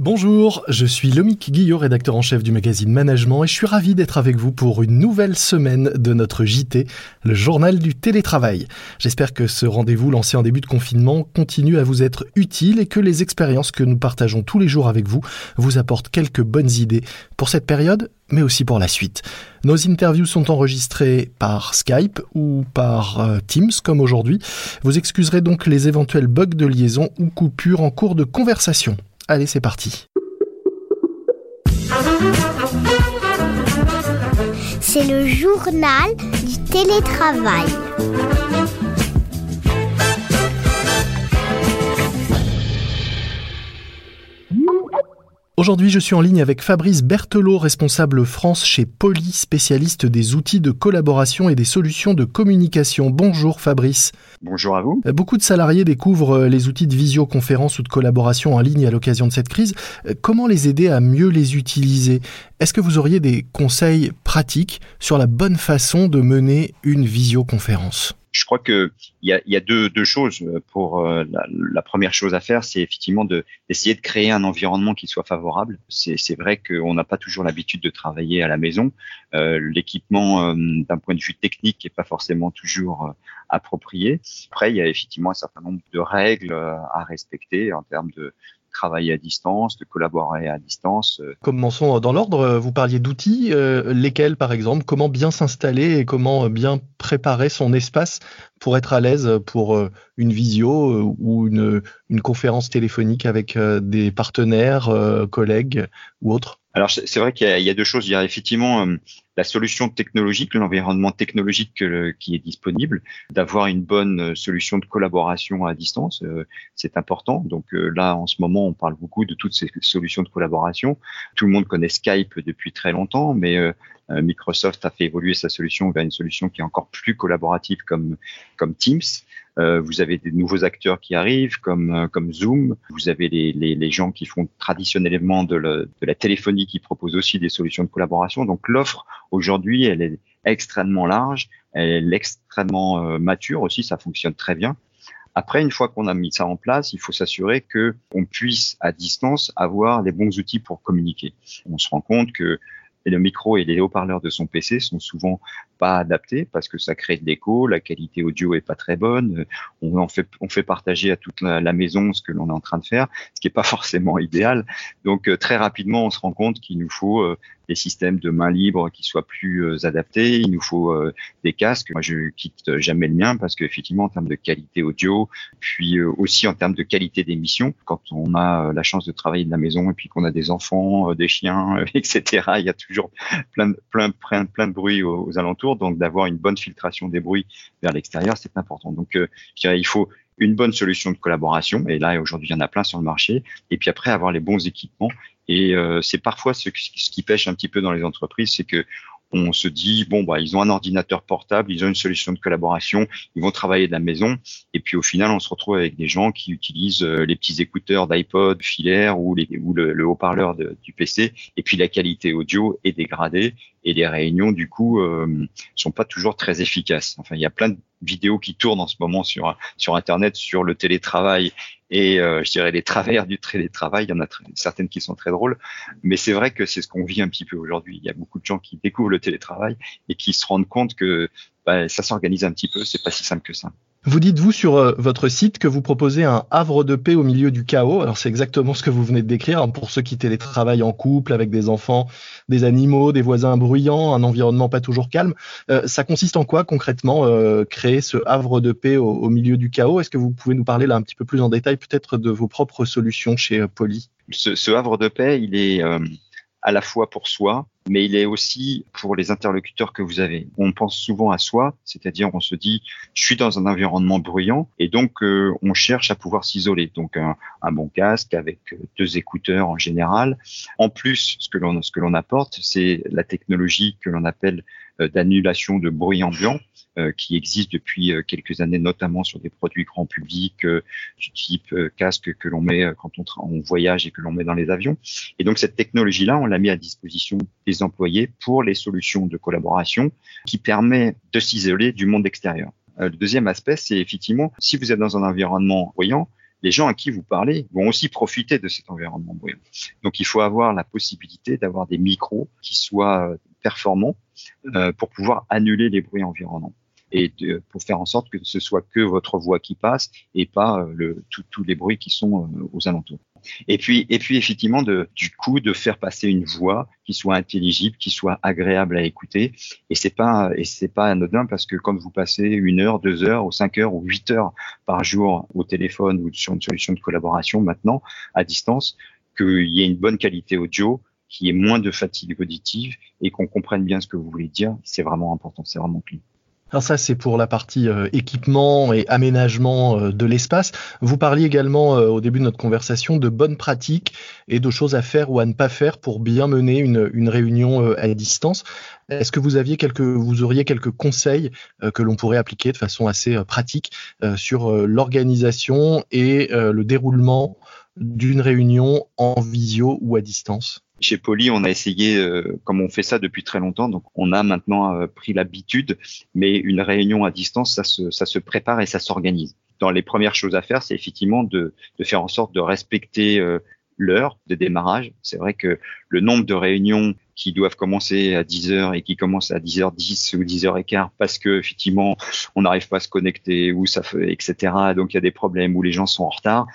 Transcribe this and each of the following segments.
Bonjour, je suis Lomique Guillot, rédacteur en chef du magazine Management et je suis ravi d'être avec vous pour une nouvelle semaine de notre JT, le journal du télétravail. J'espère que ce rendez-vous lancé en début de confinement continue à vous être utile et que les expériences que nous partageons tous les jours avec vous vous apportent quelques bonnes idées pour cette période, mais aussi pour la suite. Nos interviews sont enregistrées par Skype ou par euh, Teams comme aujourd'hui. Vous excuserez donc les éventuels bugs de liaison ou coupures en cours de conversation. Allez, c'est parti. C'est le journal du télétravail. Aujourd'hui, je suis en ligne avec Fabrice Berthelot, responsable France chez Poly, spécialiste des outils de collaboration et des solutions de communication. Bonjour Fabrice. Bonjour à vous. Euh, beaucoup de salariés découvrent euh, les outils de visioconférence ou de collaboration en ligne à l'occasion de cette crise. Euh, comment les aider à mieux les utiliser? Est-ce que vous auriez des conseils pratiques sur la bonne façon de mener une visioconférence? Je crois que il y a, y a deux, deux, choses. Pour la, la, première chose à faire, c'est effectivement d'essayer de, créer un environnement qui soit favorable. C'est vrai qu'on n'a pas toujours l'habitude de travailler à la maison. Euh, L'équipement, d'un point de vue technique, n'est pas forcément toujours approprié. Après, il y a effectivement un certain nombre de règles à respecter en termes de travailler à distance, de collaborer à distance. Commençons dans l'ordre. Vous parliez d'outils, euh, lesquels par exemple Comment bien s'installer et comment bien préparer son espace pour être à l'aise pour euh, une visio euh, ou une, une conférence téléphonique avec des partenaires, collègues ou autres alors c'est vrai qu'il y, a deux choses. Il y a effectivement euh, la solution technologique, l'environnement technologique qui est disponible, d'avoir une bonne euh, solution de collaboration à distance, euh, c'est important. Donc là, en ce moment, on parle beaucoup de toutes ces solutions de collaboration. Tout le monde connaît Skype depuis très longtemps, mais Microsoft a fait évoluer sa solution vers une solution qui est encore plus collaborative comme comme Teams. Euh, vous avez des nouveaux acteurs qui arrivent comme euh, comme Zoom. Vous avez les, les, gens qui font traditionnellement de, la téléphonie qui proposent aussi des solutions de collaboration. Donc l'offre aujourd'hui, elle est extrêmement large, elle est extrêmement euh, mature aussi. Ça fonctionne très bien. Après, une fois qu'on a mis ça en place, il faut s'assurer que on puisse à distance avoir les bons outils pour communiquer. On se rend compte que le micro et les haut-parleurs de son PC sont souvent pas adaptés parce que ça crée de l'écho, la qualité audio est pas très bonne, on en fait on fait partager à toute la, maison ce que l'on est en train de faire, ce qui est pas forcément idéal. Donc euh, très rapidement, on se rend compte qu'il nous faut euh, des systèmes de main libre qui soient plus euh, adaptés, il nous faut des casques. Moi, je quitte jamais le mien parce qu'effectivement, en termes de qualité audio, puis aussi en termes de qualité d'émission, quand on a la chance de travailler de la maison et puis qu'on a des enfants, des chiens, etc., il y a toujours plein, plein, plein, plein de bruit aux alentours donc d'avoir une bonne filtration des bruits vers l'extérieur, c'est important. Donc, euh, il faut une bonne solution de collaboration, et là aujourd'hui il y en a plein sur le marché, et puis après avoir les bons équipements. Et euh, c'est parfois ce, qui pêche un petit peu dans les entreprises, c'est que on se dit bon bah ils ont un ordinateur portable, ils ont une solution de collaboration, ils vont travailler de la maison et puis au final on se retrouve avec des gens qui utilisent euh, les petits écouteurs d'iPod filaire ou le, haut-parleur du PC et puis la qualité audio est dégradée et les réunions du coup euh, sont pas toujours très efficaces. Enfin il y a plein de vidéos qui tournent en ce moment sur internet sur le télétravail et euh, je dirais les travers du télétravail. Il y en a certaines qui sont très drôles, mais c'est vrai que c'est ce qu'on vit un petit peu aujourd'hui. Il y a beaucoup de gens qui découvrent le télétravail et qui se rendent compte que bah, ça s'organise un petit peu. C'est pas si simple que ça. Vous dites, vous, sur euh, votre site, que vous proposez un havre de paix au milieu du chaos? Alors, c'est exactement ce que vous venez de décrire. Hein, pour ceux qui télétravaillent en couple, avec des enfants, des animaux, des voisins bruyants, un environnement pas toujours calme. Euh, ça consiste en quoi, concrètement, euh, créer ce havre de paix au, milieu du chaos? Est-ce que vous pouvez nous parler là un petit peu plus en détail, peut-être, de vos propres solutions chez Poly? Ce, havre de paix, il est à la fois pour soi, mais il est aussi pour les interlocuteurs que vous avez. On pense souvent à soi, c'est-à-dire on se dit je suis dans un environnement bruyant et donc euh, on cherche à pouvoir s'isoler. Donc un, bon casque avec deux écouteurs en général. En plus, ce que l'on ce que l'on apporte, c'est la technologie que l'on appelle euh, d'annulation de bruit ambiant euh, qui existe depuis euh, quelques années, notamment sur des produits grand public du type casque que l'on met quand on, on, voyage et que l'on met dans les avions. Et donc cette technologie-là, on l'a mis à disposition des employés pour les solutions de collaboration qui permet de s'isoler du monde extérieur. Le deuxième aspect, c'est effectivement, si vous êtes dans un environnement voyant, les gens à qui vous parlez vont aussi profiter de cet environnement bruyant. Donc il faut avoir la possibilité d'avoir des micros qui soient performants euh, pour pouvoir annuler les bruits environnants et pour faire en sorte que ce soit que votre voix qui passe et pas euh, tous les bruits qui sont euh, aux alentours. Et puis, et puis effectivement, du coup, de faire passer une voix qui soit intelligible, qui soit agréable à écouter. Et c'est pas, et c'est pas anodin parce que quand vous passez une heure, deux heures, ou cinq heures, ou huit heures par jour au téléphone ou sur une solution de collaboration maintenant à distance, qu'il y ait une bonne qualité audio, qu'il y ait moins de fatigue auditive et qu'on comprenne bien ce que vous voulez dire, c'est vraiment important, c'est vraiment clé. Alors ça, c'est pour la partie euh, équipement et aménagement euh, de l'espace. Vous parliez également euh, au début de notre conversation de bonnes pratiques et de choses à faire ou à ne pas faire pour bien mener une, une réunion à distance. Est-ce que vous aviez quelques, vous auriez quelques conseils que l'on pourrait appliquer de façon assez pratique sur l'organisation et le déroulement d'une réunion en visio ou à distance chez Poly, on a essayé, euh, comme on fait ça depuis très longtemps, donc on a maintenant euh, pris l'habitude, mais une réunion à distance, ça se, ça se prépare et ça s'organise. Dans les premières choses à faire, c'est effectivement de, de, faire en sorte de respecter euh, l'heure de démarrage. C'est vrai que le nombre de réunions qui doivent commencer à 10 heures et qui commencent à 10h10 ou 10h15 parce que effectivement on n'arrive pas à se connecter ou ça fait etc. Donc il y a des problèmes où les gens sont en retard,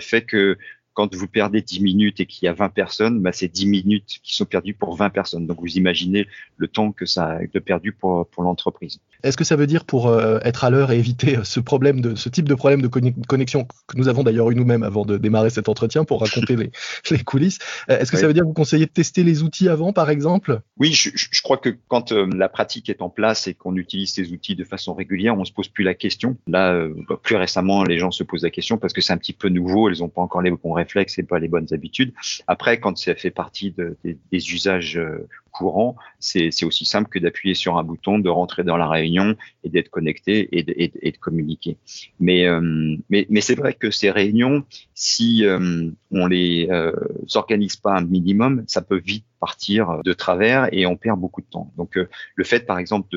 fait que quand vous perdez 10 minutes et qu'il y a 20 personnes, bah, c'est 10 minutes qui sont perdues pour 20 personnes. Donc vous imaginez le temps que ça a de perdu pour, pour l'entreprise. Est-ce que ça veut dire pour euh, être à l'heure et éviter euh, ce problème de ce type de problème de connexion que nous avons d'ailleurs eu nous-mêmes avant de démarrer cet entretien pour raconter les, les, coulisses euh, Est-ce que ça veut dire que vous conseillez de tester les outils avant, par exemple? Oui, je, je, crois que quand la pratique est en place et qu'on utilise ces outils de façon régulière, on se pose plus la question. Là, bah, plus récemment, les gens se posent la question parce que c'est un petit peu nouveau, elles n'ont pas encore les bons réflexes et pas les bonnes habitudes. Après, quand ça fait partie de, des usages courant, c'est aussi simple que d'appuyer sur un bouton, de rentrer dans la réunion et d'être connecté et de, et, de communiquer. Mais, euh, mais, mais c'est vrai que ces réunions, si euh, on les euh, organise pas un minimum, ça peut vite partir de travers et on perd beaucoup de temps. Donc euh, le fait par exemple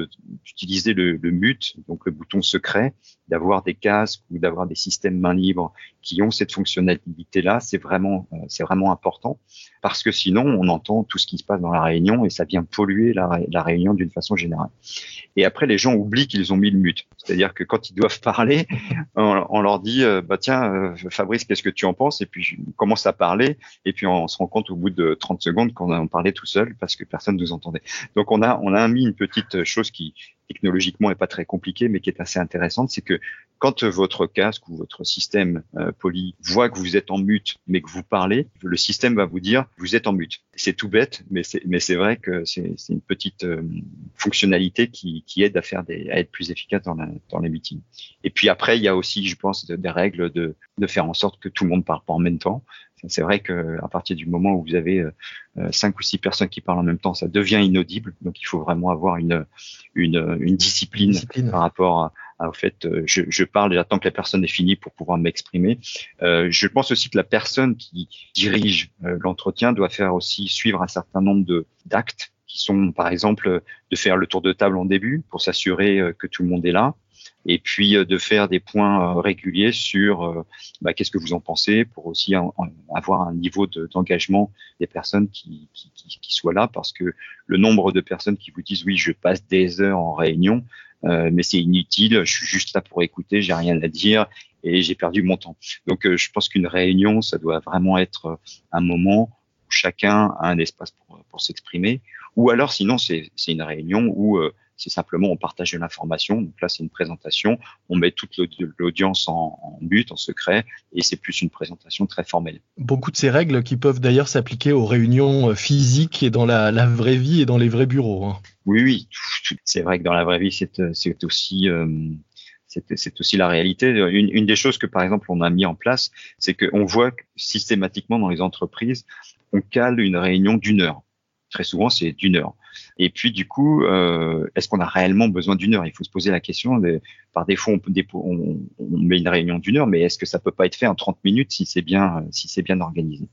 d'utiliser le, le mute, donc le bouton secret, d'avoir des casques ou d'avoir des systèmes main libre qui ont cette fonctionnalité là, c'est vraiment c'est vraiment important parce que sinon on entend tout ce qui se passe dans la réunion et ça vient polluer la, la réunion d'une façon générale. Et après les gens oublient qu'ils ont mis le mute, c'est-à-dire que quand ils doivent parler, on, leur dit euh, bah tiens euh, Fabrice qu'est-ce que tu en penses? Et puis on commence à parler et puis on, se rend compte au bout de 30 secondes qu'on a parlait tout seul parce que personne nous entendait. Donc on a on a mis une petite chose qui technologiquement est pas très compliquée mais qui est assez intéressante, c'est que quand votre casque ou votre système euh, poly voit que vous êtes en mute, mais que vous parlez, le système va vous dire vous êtes en mute. C'est tout bête, mais c'est mais c'est vrai que c'est une petite euh, fonctionnalité qui, aide à faire à être plus efficace dans dans les meetings. Et puis après, il y a aussi, je pense, des règles de de faire en sorte que tout le monde parle pas en même temps. C'est vrai que à partir du moment où vous avez euh, cinq ou six personnes qui parlent en même temps, ça devient inaudible. Donc il faut vraiment avoir une une, une discipline, discipline. par rapport à, en fait, euh, je, je parle et j'attends que la personne ait fini pour pouvoir m'exprimer. Euh, je pense aussi que la personne qui dirige euh, l'entretien doit faire aussi suivre un certain nombre de d'actes qui sont, par exemple, de faire le tour de table en début pour s'assurer que tout le monde est là, et puis de faire des points réguliers sur bah, qu'est-ce que vous en pensez pour aussi avoir un niveau d'engagement des personnes qui, qui, qui, qui, soient là parce que le nombre de personnes qui vous disent oui je passe des heures en réunion euh, mais c'est inutile, je suis juste là pour écouter, j'ai rien à dire et j'ai perdu mon temps. Donc euh, je pense qu'une réunion, ça doit vraiment être euh, un moment où chacun a un espace pour, pour s'exprimer, ou alors sinon c'est une réunion où c'est simplement on partage de l'information. Donc là, c'est une présentation. On met toute l'audience en, en, but, en secret, et c'est plus une présentation très formelle. Beaucoup de ces règles qui peuvent d'ailleurs s'appliquer aux réunions physiques et dans la, la, vraie vie et dans les vrais bureaux. Hein. Oui, oui, c'est vrai que dans la vraie vie, c'est aussi euh, c'est aussi la réalité. Une, une, des choses que, par exemple, on a mis en place, c'est qu'on voit que systématiquement dans les entreprises, on cale une réunion d'une heure. Très souvent, c'est d'une heure. Et puis, du coup, euh, est-ce qu'on a réellement besoin d'une heure? Il faut se poser la question. De, par défaut, on, on, on, met une réunion d'une heure, mais est-ce que ça peut pas être fait en 30 minutes si c'est bien, si c'est bien organisé?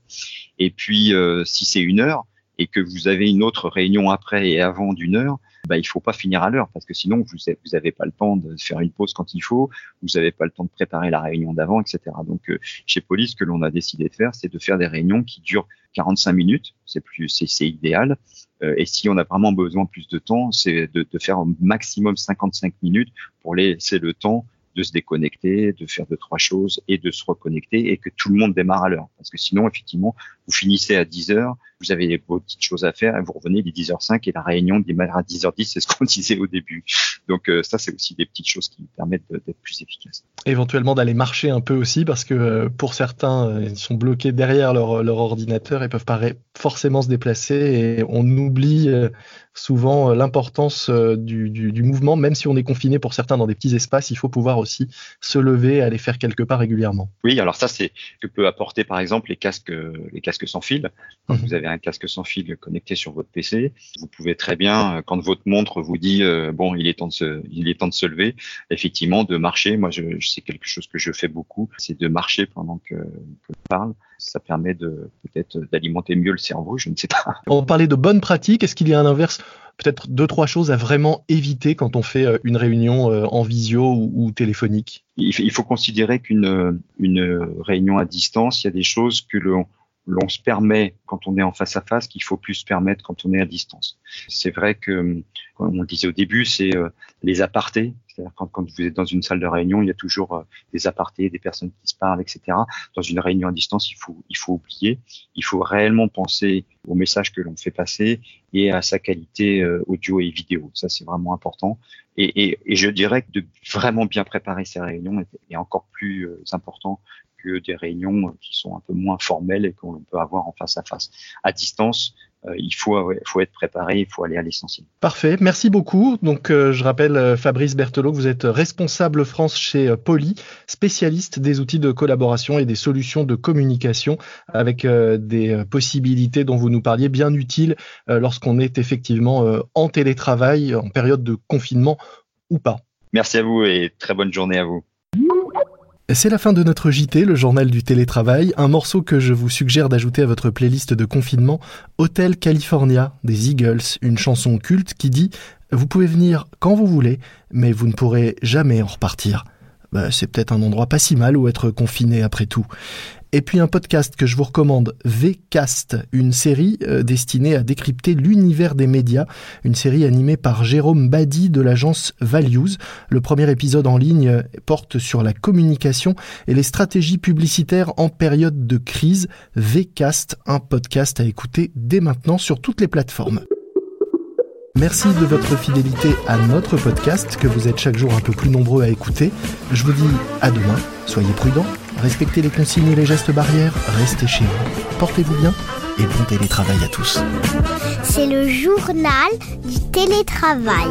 Et puis, euh, si c'est une heure, et que vous avez une autre réunion après et avant d'une heure, bah, il faut pas finir à l'heure parce que sinon vous avez pas le temps de faire une pause quand il faut, vous n'avez pas le temps de préparer la réunion d'avant, etc. Donc euh, chez Police, ce que l'on a décidé de faire, c'est de faire des réunions qui durent 45 minutes, c'est plus, c'est idéal. Euh, et si on a vraiment besoin de plus de temps, c'est de, de faire au maximum 55 minutes pour laisser le temps de se déconnecter, de faire deux trois choses et de se reconnecter et que tout le monde démarre à l'heure. Parce que sinon, effectivement, vous finissez à 10 heures, vous avez vos petites choses à faire et vous revenez les 10h05 et la réunion démarre à 10h10, c'est ce qu'on disait au début. Donc euh, ça, c'est aussi des petites choses qui permettent d'être plus efficaces. Éventuellement d'aller marcher un peu aussi parce que euh, pour certains, euh, ils sont bloqués derrière leur, leur ordinateur et peuvent pas forcément se déplacer et on oublie souvent l'importance du, du, du, mouvement, même si on est confiné pour certains dans des petits espaces, il faut pouvoir aussi se lever, aller faire quelque part régulièrement. Oui, alors ça c'est que peut apporter par exemple les casques, les casques sans fil. Quand mmh. vous avez un casque sans fil connecté sur votre PC, vous pouvez très bien, quand votre montre vous dit euh, bon, il est temps de se, il est temps de se lever, effectivement, de marcher. Moi, je, je c'est quelque chose que je fais beaucoup, c'est de marcher pendant que, que je parle. Ça permet de peut-être d'alimenter mieux le cerveau, je ne sais pas. On parlait de bonnes pratiques. Est-ce qu'il y a un inverse peut-être deux, trois choses à vraiment éviter quand on fait euh, une réunion en visio ou, téléphonique? Il faut considérer qu'une une réunion à distance, il y a des choses que l'on l'on se permet quand on est en face à face qu'il faut plus se permettre quand on est à distance. C'est vrai que, comme on disait au début, c'est euh, les apartés. Quand, vous êtes dans une salle de réunion, il y a toujours euh, des apartés, des personnes qui se parlent, etc. Dans une réunion à distance, il faut, oublier. Il faut réellement penser au message que l'on fait passer et à sa qualité euh, audio et vidéo. Ça, c'est vraiment important. Et, je dirais que de vraiment bien préparer ces réunions est, est encore plus important que des réunions qui sont un peu moins formelles et qu'on peut avoir en face à face. À distance, euh, il faut, faut être préparé, il faut aller à l'essentiel. Parfait, merci beaucoup. Donc, euh, je rappelle, euh, Fabrice Berthelot, vous êtes responsable France chez Poly, spécialiste des outils de collaboration et des solutions de communication avec des possibilités dont vous nous parliez bien utiles lorsqu'on est effectivement en télétravail, en période de confinement ou pas. Merci à vous et très bonne journée à vous. C'est la fin de notre JT, le journal du télétravail, un morceau que je vous suggère d'ajouter à votre playlist de confinement, Hotel California des Eagles, une chanson culte qui dit Vous pouvez venir quand vous voulez, mais vous ne pourrez jamais en repartir. Bah, c'est peut-être un endroit pas si mal où être confiné après tout. Et puis un podcast que je vous recommande, VCast, une série euh, destinée à décrypter l'univers des médias, une série animée par Jérôme Badi de l'agence Values. Le premier épisode en ligne porte sur la communication et les stratégies publicitaires en période de crise. VCast, un podcast à écouter dès maintenant sur toutes les plateformes. Merci de votre fidélité à notre podcast que vous êtes chaque jour un peu plus nombreux à écouter. Je vous dis à demain, soyez prudents Respectez les consignes et les gestes barrières, restez chez vous, portez-vous bien et bon télétravail à tous. C'est le journal du télétravail.